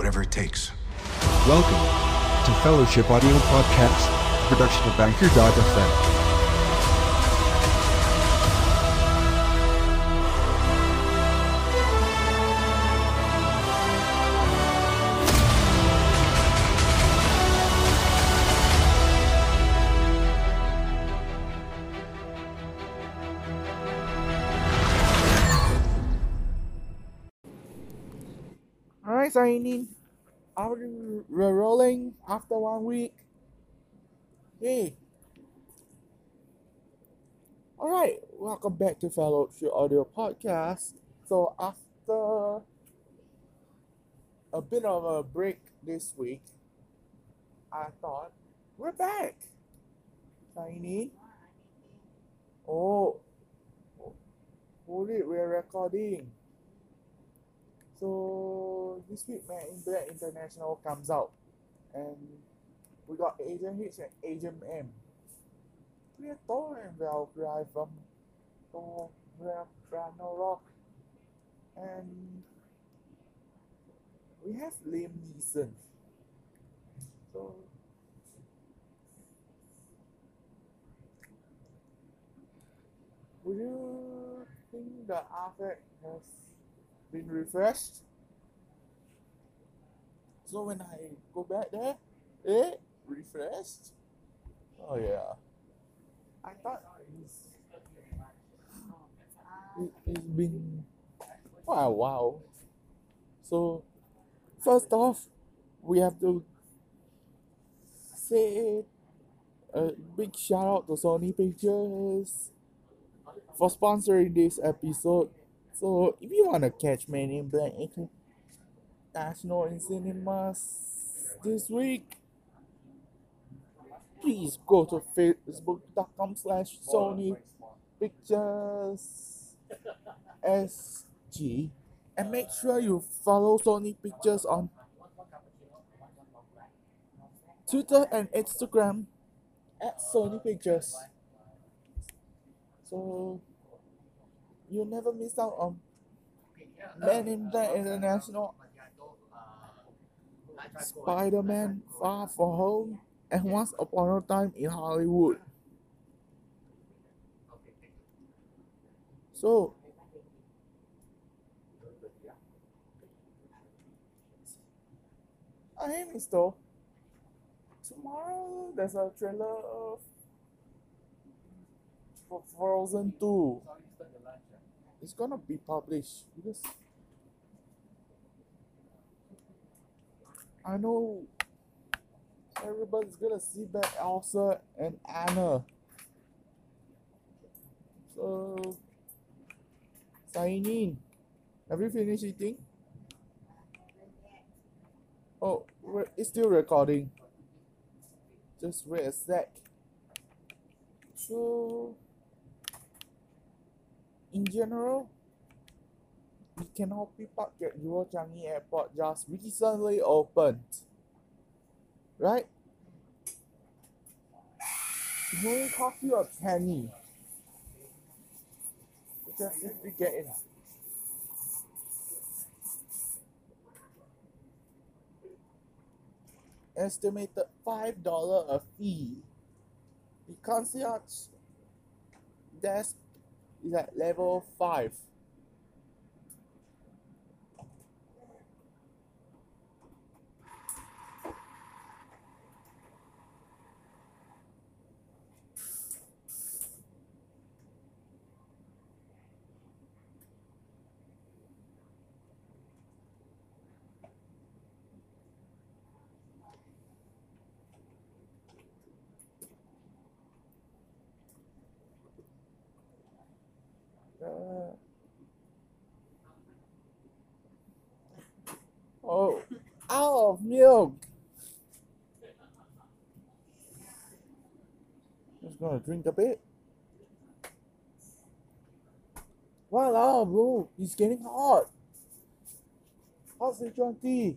Whatever it takes. Welcome to Fellowship Audio Podcast, production of Anchor.fm. signing. Are we we're rolling after one week? Hey. Alright, welcome back to Fellowship Audio Podcast. So after a bit of a break this week, I thought we're back. Signing. Oh, hold it, we're recording. So this week, Man in Black International comes out, and we got Agent H and Agent M. We have Thor and Valkyrie from Thor Ragnarok, and we have Liam Neeson. So. Would you think the affect has been refreshed. So when I go back there, eh, refreshed. Oh yeah. I thought it's, it, it's been wow wow. So first off, we have to say a big shout out to Sony Pictures for sponsoring this episode. So if you want to catch Men in Black International in cinemas this week, please go to facebook.com slash Sony Pictures SG and make sure you follow Sony Pictures on Twitter and Instagram at Sony Pictures. So you never miss out on Men in Black International, Spider Man Far From Home, and Once Upon a Time in Hollywood. So, I Mr. Tomorrow there's a trailer for Frozen 2 it's gonna be published because I know everybody's gonna see that Elsa and Anna. So sign in. Have you finished eating? Oh, it's still recording. Just wait a sec. So in general, we can be parked at Jewel Changi Airport just recently opened. Right? It only cost you a penny. Just if we get in. Estimated five dollar a fee. The concierge desk is at level 5. Uh, oh, out of milk. Just gonna drink a bit. Wow, bro, it's getting hot. How's the tea?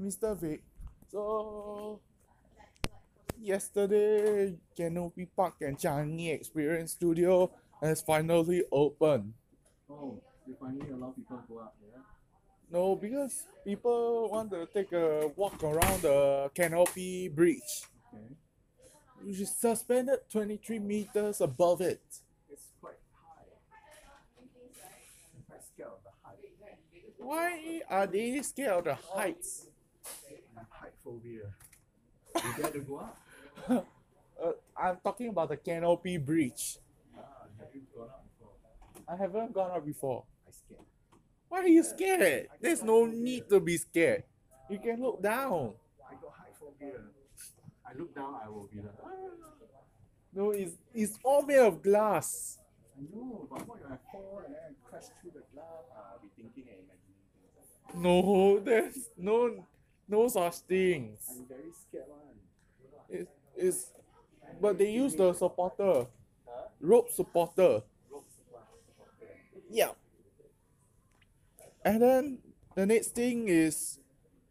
Mr. Vic. So yesterday Canopy Park and Changi Experience Studio has finally opened. Oh, you finally allow people to go up, yeah? No, because people want to take a walk around the canopy bridge, Okay. which is suspended 23 meters above it. It's quite high. I'm quite scared of the height. Why are they scared of the heights? I'm height phobia. You dare to go up? Uh, I'm talking about the canopy bridge. Ah, have you gone up before? I haven't gone up before. I scared. Why are you scared? There's no need to be scared. You can look down. I got height phobia. I look down, I will be like, ah. No, it's, it's all made of glass. I know, but what if I fall and I crash through the glass? I'll be thinking and imagining. No, there's no no such things. I'm very scared one. It's, but they use the supporter, rope supporter. Yeah. And then the next thing is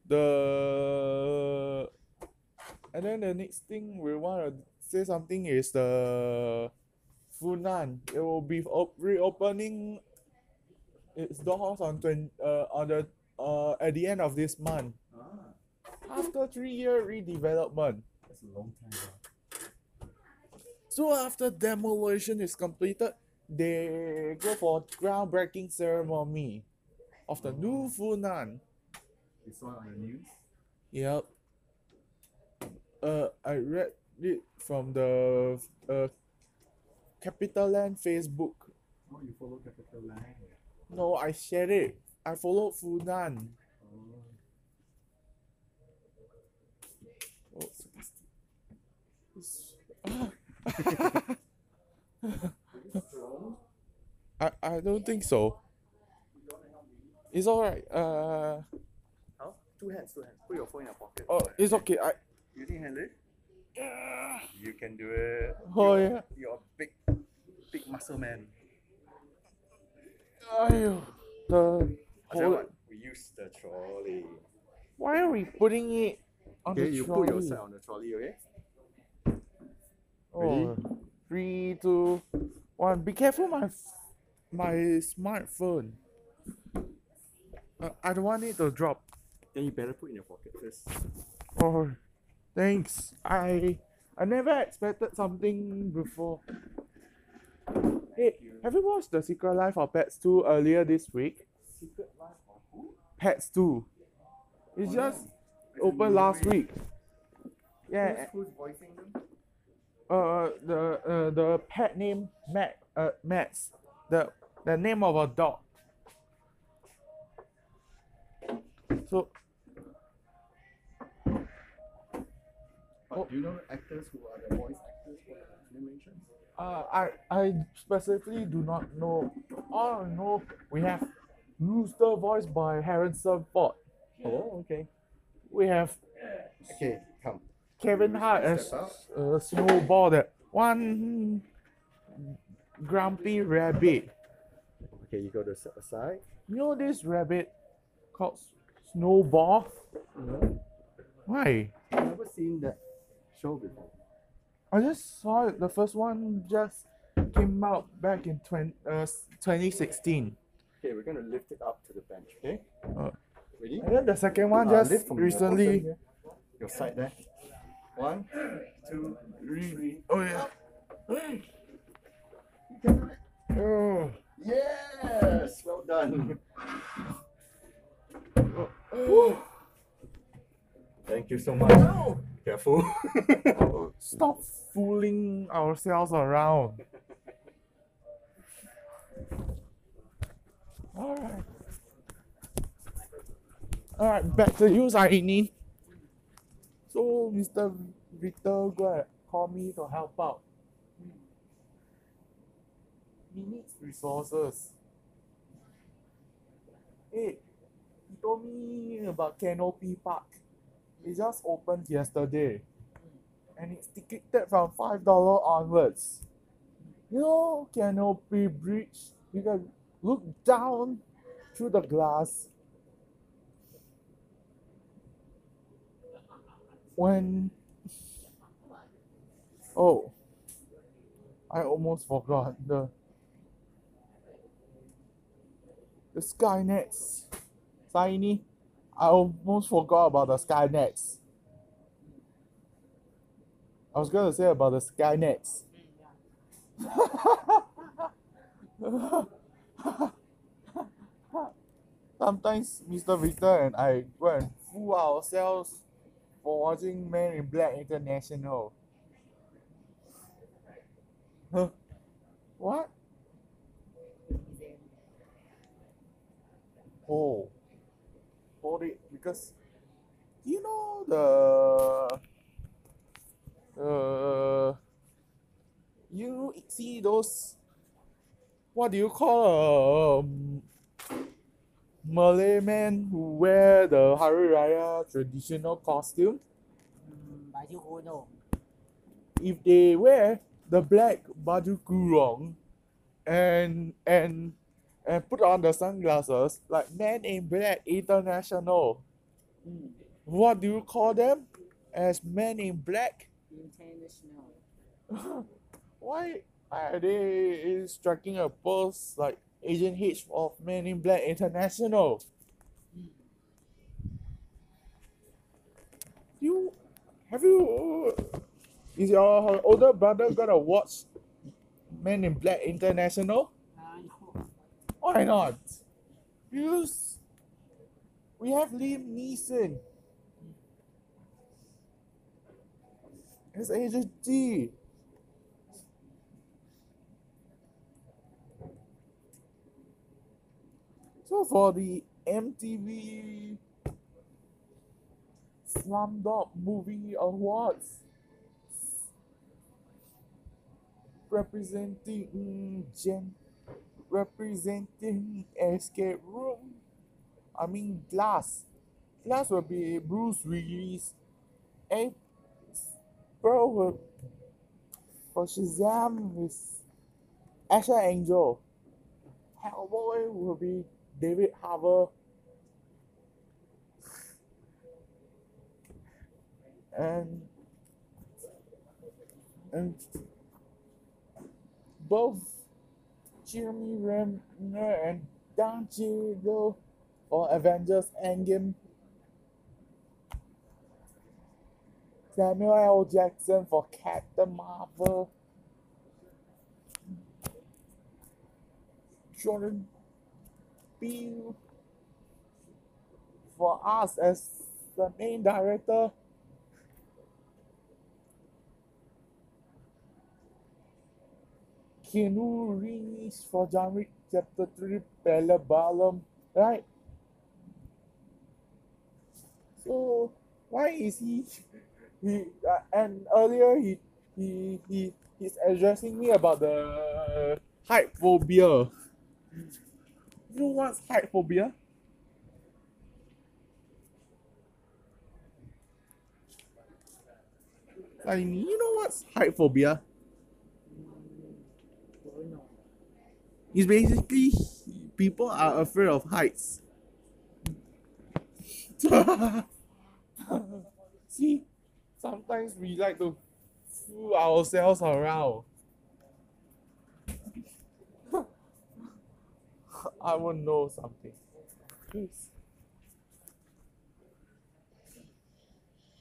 the and then the next thing we want to say something is the Funan. It will be op- reopening its doors on 20, uh, on the uh, at the end of this month Ah, after three year redevelopment. That's a long time. ah. So after demolition is completed, they go for groundbreaking ceremony of the new Funan. You saw it on the news? Yep. Uh, I read it from the uh CapitaLand Facebook. Oh, you follow CapitaLand. No, I shared it. I followed Funan. Oh, Oh, it's- Ah. I, I don't think so. It's alright. Uh, How? Two hands, two hands. Put your phone in your pocket. oh, it's okay. I. You think handle it? You can do it. Oh You're- yeah. You're a big, big muscle man. Aiyo. The I tell you whole, what, we use the trolley. why are we putting it on Okay, the you trolley? put yourself on the trolley, okay? Oh, three, two, one. Be careful, my my smartphone. Uh, I don't want it to drop. Then you better put in your pocket first. Oh, thanks. I I never expected something before. Hey, have you watched The Secret Life of Pets 2 earlier this week? Secret Life of who? Pets 2. It's Oh, just a opened last week. Yeah, Who's, who's voicing them? Uh, the uh, the pet name Matt uh Max, the the name of a dog. So Oh. do you know actors who are the voice actors for the animations? uh, I I specifically do not know. All I know we have Rooster Voice by Harrison Ford. Oh, okay. We have Okay. Kevin Hart as uh, Snowball, that one grumpy rabbit. Okay, you go to step aside. You know this rabbit called Snowball? No, Why? I've never seen that show before. I just saw it. The first one just came out back in 20, uh, 2016. Okay, we're gonna lift it up to the bench, okay? Uh, Ready? And then the second one Uh, just lift from your bottom recently. Your side there. One, two, three. Oh yeah. Oh. Yes! Well done. Thank you so much. Careful. Stop fooling ourselves around. Alright. Alright, back to you, Zaini. So, Mr. Victor go and call me to help out. He needs resources. Hey, he told me about Canopy Park. It just opened yesterday. And it's ticketed from $5 onwards. You know, Canopy Bridge, you can look down through the glass. When. Oh, I almost forgot. The the Skynets. Tiny. I almost forgot about the Skynets. I was gonna say about the Skynets. Sometimes Mr. Victor and I go and fool ourselves for watching Men in Black International. Huh? What? Oh. Hold it because you know the uh you see those what do you call um Malay men who wear the Hari Raya traditional costume? Hmm, baju kuno. If they wear the black baju kurung and and and put on the sunglasses like Men in Black International, Hmm, what do you call them? As Men in Black? international. Why are they striking a pose like Agent H of Men in Black International? You have you is your older brother gonna watch Men in Black International? Why not? Because we have Liam Neeson as Agent T. For the MTV Slumdog Movie Awards, representing mm, Gen, representing Escape Room. I mean Glass. Glass will be Bruce Willis. And Bro for Shazam is Asher Angel. Hellboy will be David Harbour. And and both Jeremy Renner and Don Cheadle for Avengers Endgame. Samuel L. Jackson for Captain Marvel. Jordan Peele for us as the main director. Keanu Reeves for John Chapter 3 Parabellum, right? So why is he he uh, and earlier he he he he's addressing me about the height phobia. You know what's height phobia? Like, you know what's height phobia? It's basically people are afraid of heights. See, sometimes we like to fool ourselves around. I will know something. Please.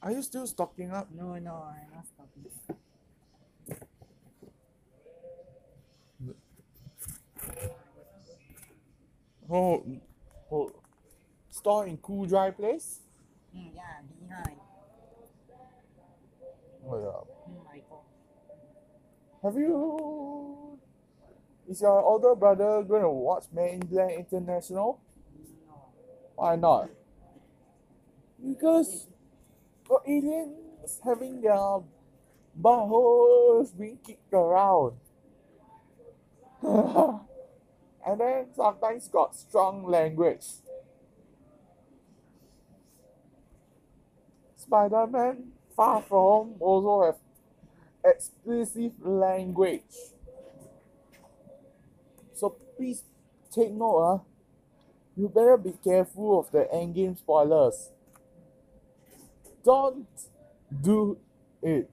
Are you still stocking up? No, no, I'm not stopping. Oh, oh. Store in cool dry place? Hmm, yeah, behind. Oh yeah. I go. Have you? Is your older brother going to watch Man in Black International? Why not? Because got aliens having their buttholes being kicked around. and then sometimes got strong language. Spider-Man Far From also have explicit language. Please take note, ah. You better be careful of the endgame spoilers. Don't do it.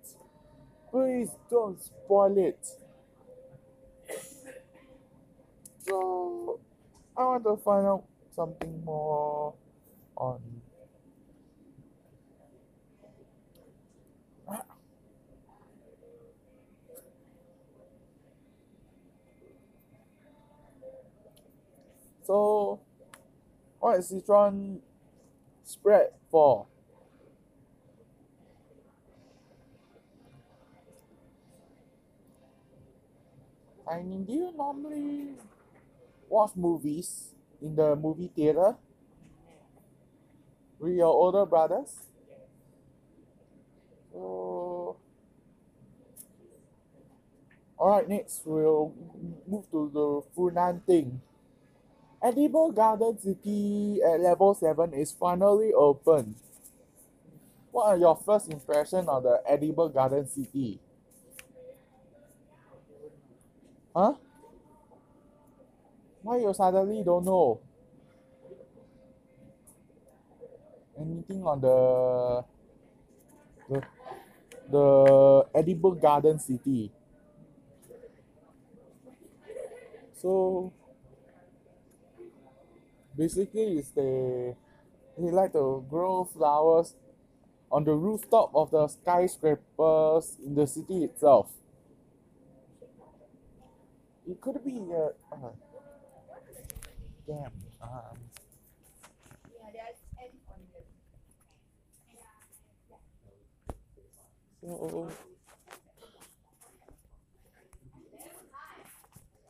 Please don't spoil it. So I want to find out something more on. So, what is Sichuan spread for? I mean, do you normally watch movies in the movie theater with your older brothers? So, alright, next we'll move to the Funan thing. Edible Garden City at level 7 is finally open. What are your first impression of the Edible Garden City? Huh? Why you suddenly don't know? Anything on the the the edible garden city? So basically is they they like to grow flowers on the rooftop of the skyscrapers in the city itself. It could be uh, uh damn um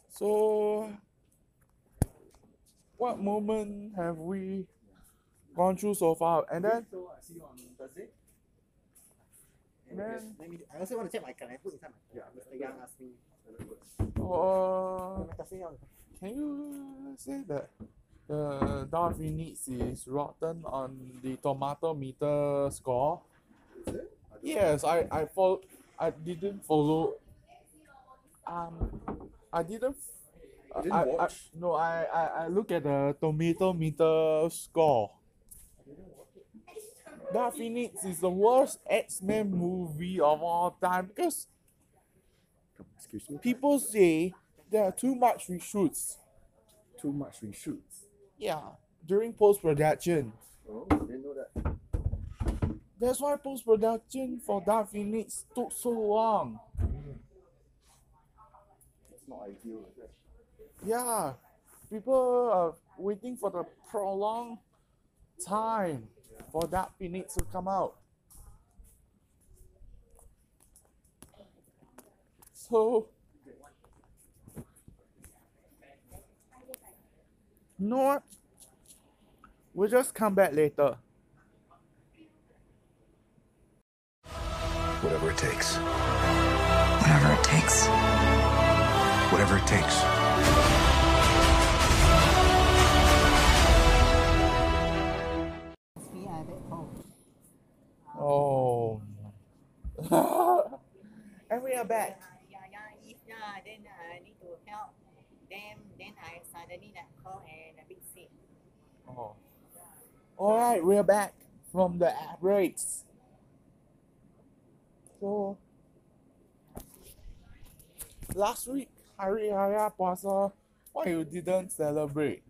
so what moment have we gone through so far and then so I see you on Thursday. and then Let me, I also want to check my I put inside my Yeah, Mr. Yang asked me. uh, My kasi yang Can you say that the Dark Phoenix is rotten on the tomato meter score? Is it? I Yes, I I follow. I didn't follow. Um, I didn't. I, I, no, I, I I look at the tomato meter score. Dark Phoenix is the worst X Men movie of all time because Excuse me. people say there are too much reshoots. Too much reshoots. Yeah, during post production. Oh, I didn't know that. That's why post production for Dark Phoenix took so long. It's not ideal? Yeah, people are waiting for the prolonged time for Dark Phoenix to come out. So, what? We'll just come back later. Whatever it takes. Whatever it takes. Whatever it takes. and we are back. Yeah, yeah, if yeah, then I need to help them. Then I suddenly like call and a bit sick. Oh. All right, we're back from the ad breaks. So, last week, Hari Raya Puasa, why you didn't celebrate?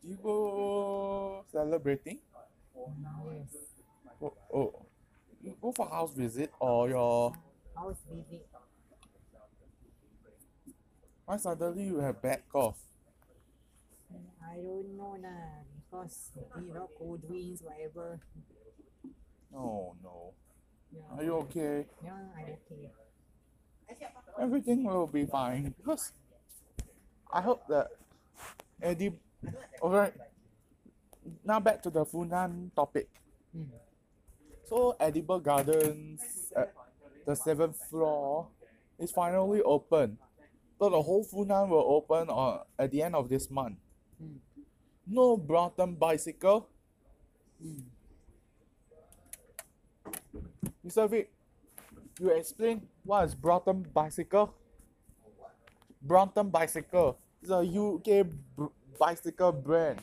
Did you go celebrating? Oh, oh, yes. Oh, oh. You go for house visit or your House visit. why suddenly you have bad cough? I don't know lah because you know cold drinks whatever. Oh no. Yeah, Are you okay? yeah, I'm okay. everything will be fine because I hope that Eddie. Alright, now back to the Funan topic. Mm. So, Edible Gardens at the seventh floor is finally open. So, the whole Funan will open on, at the end of this month. Mm. No Brompton bicycle. Mm. Mr. Vic, you explain what is Brompton bicycle? Brompton bicycle. It's a UK br- bicycle brand.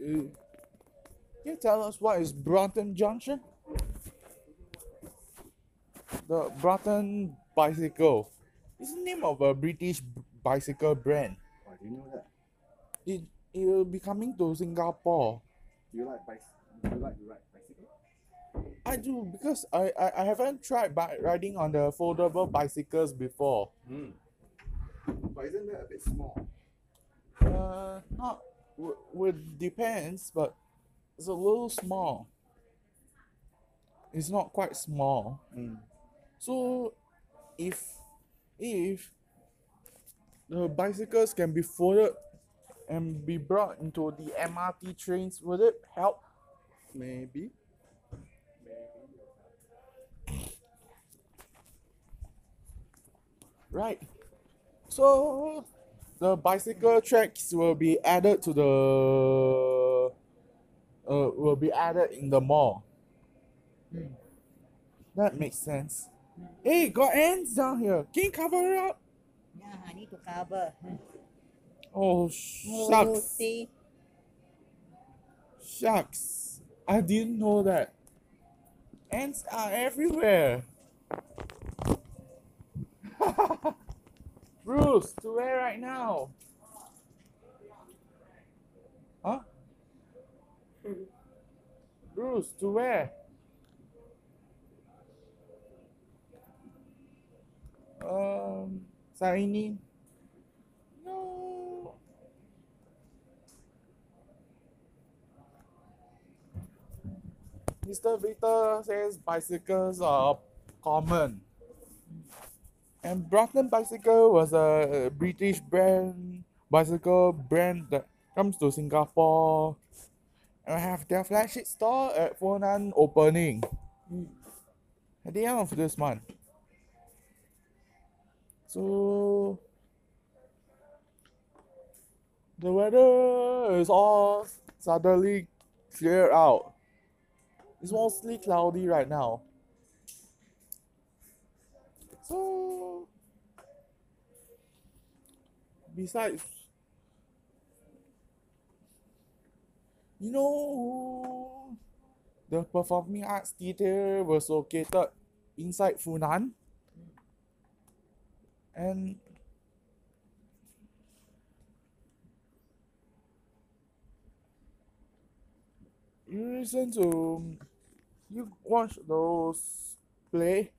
Uh, Can you tell us what is Brompton Junction? The Brompton bicycle. It's the name of a British bicycle brand. Oh, do you know that? It it will be coming to Singapore. Do you like bike? Do you like to ride bicycle? I do because I, I, I haven't tried bi- riding on the foldable bicycles before. Hmm. But isn't that a bit small? Uh, not w- would depends, but it's a little small. It's not quite small. Mm. So, if if the bicycles can be folded and be brought into the MRT trains, would it help? Maybe. Right. So the bicycle tracks will be added to the uh will be added in the mall. That makes sense. Hey, got ants down here. Can you cover it up? Yeah, I need to cover. Oh Oh, shucks. see? Shucks. I didn't know that. Ants are everywhere. Bruce, to where right now? Bruce, to where? Um, Saini? No. Mr. Victor says bicycles are common. And Brompton Bicycle was a British brand bicycle brand that comes to Singapore and have their flagship store at Funan opening at the end of this month. So the weather is all suddenly clear out. It's mostly cloudy right now. So, besides, you know, the Performing Arts Theatre was located inside Funan. And you listen to, you watch those play.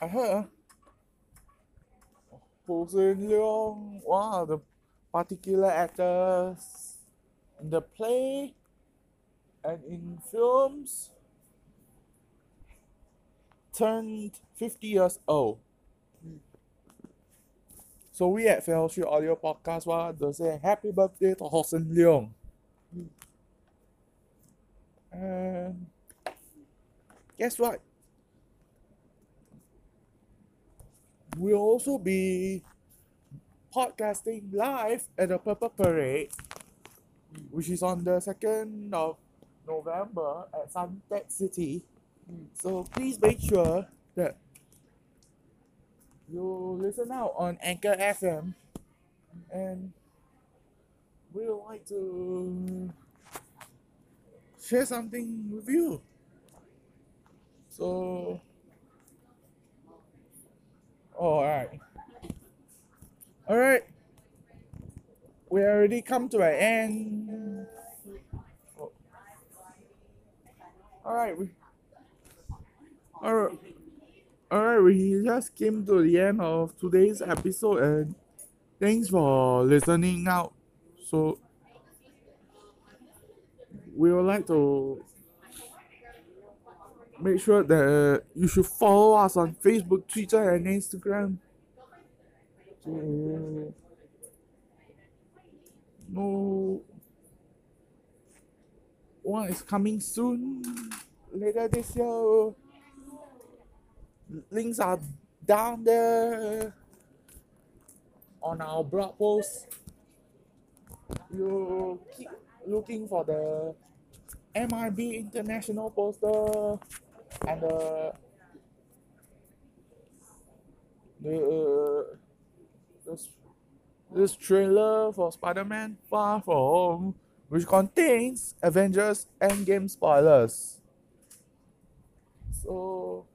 I heard Hossan Leong, one of the particular actors in the play and in films, turned 50 years old. So we at Fellowship Audio Podcast want to say happy birthday to Hossan Leong. And guess what? We'll also be podcasting live at the Purple Parade, which is on the 2nd of November at Suntec City. So please make sure that you listen out on Anchor FM and we would like to share something with you. So, oh, all right, all right. We already come to an end. Oh. All right, we. All right. All right, we just came to the end of today's episode, and thanks for listening out. So, we would like to make sure that uh, you should follow us on Facebook, Twitter, and Instagram. Know one is coming soon later this year. Links are down there on our blog post. You keep looking for the MIB International poster and the the this, this trailer for Spider-Man Far From Home, which contains Avengers Endgame spoilers. So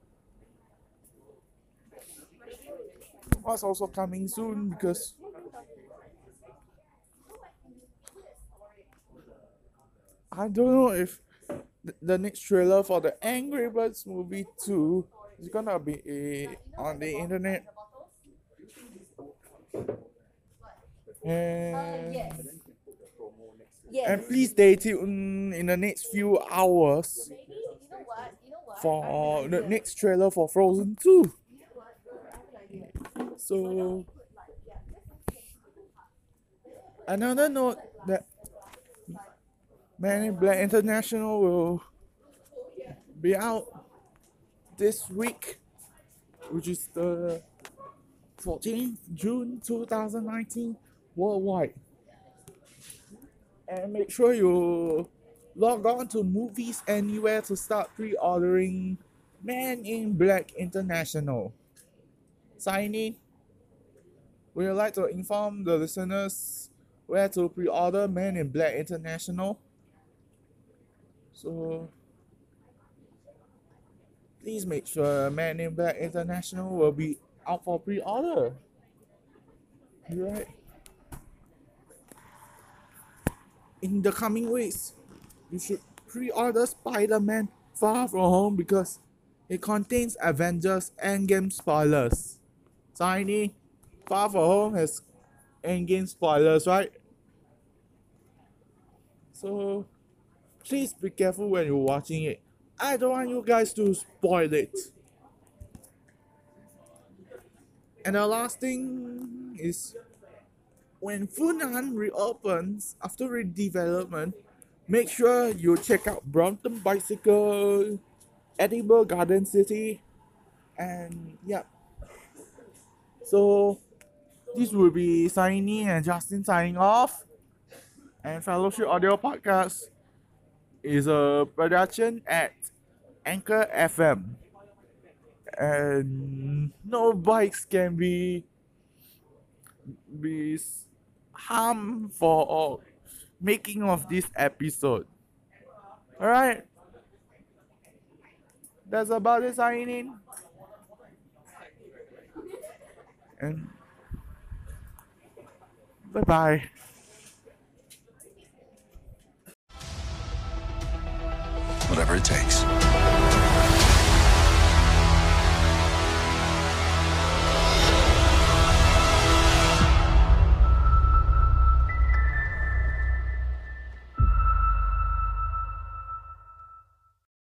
what's also coming soon because I don't know if the, next trailer for the Angry Birds movie 2 is gonna be eh, on the internet. And, and please stay tuned in the next few hours for the next trailer for Frozen 2. So, another note that Man in Black International will be out this week, which is the 14th June 2019 worldwide. And make sure you log on to Movies Anywhere to start pre ordering Man in Black International. Signing. We would like to inform the listeners where to pre order Man in Black International. So please make sure Man in Black International will be out for pre order. Right. In the coming weeks, you should pre order Spider Man Far From Home because it contains Avengers Endgame spoilers. Tiny, Far From Home has Endgame spoilers, right? So please be careful when you're watching it. I don't want you guys to spoil it. And the last thing is when Funan reopens after redevelopment, make sure you check out Brompton Bicycle, Edible Garden City, and yeah. So this will be Signy and Justin signing off. And Fellowship Audio Podcast is a production at Anchor FM. And no bikes can be be harm for making of this episode. Alright. That's about it signing. And bye bye. Whatever it takes.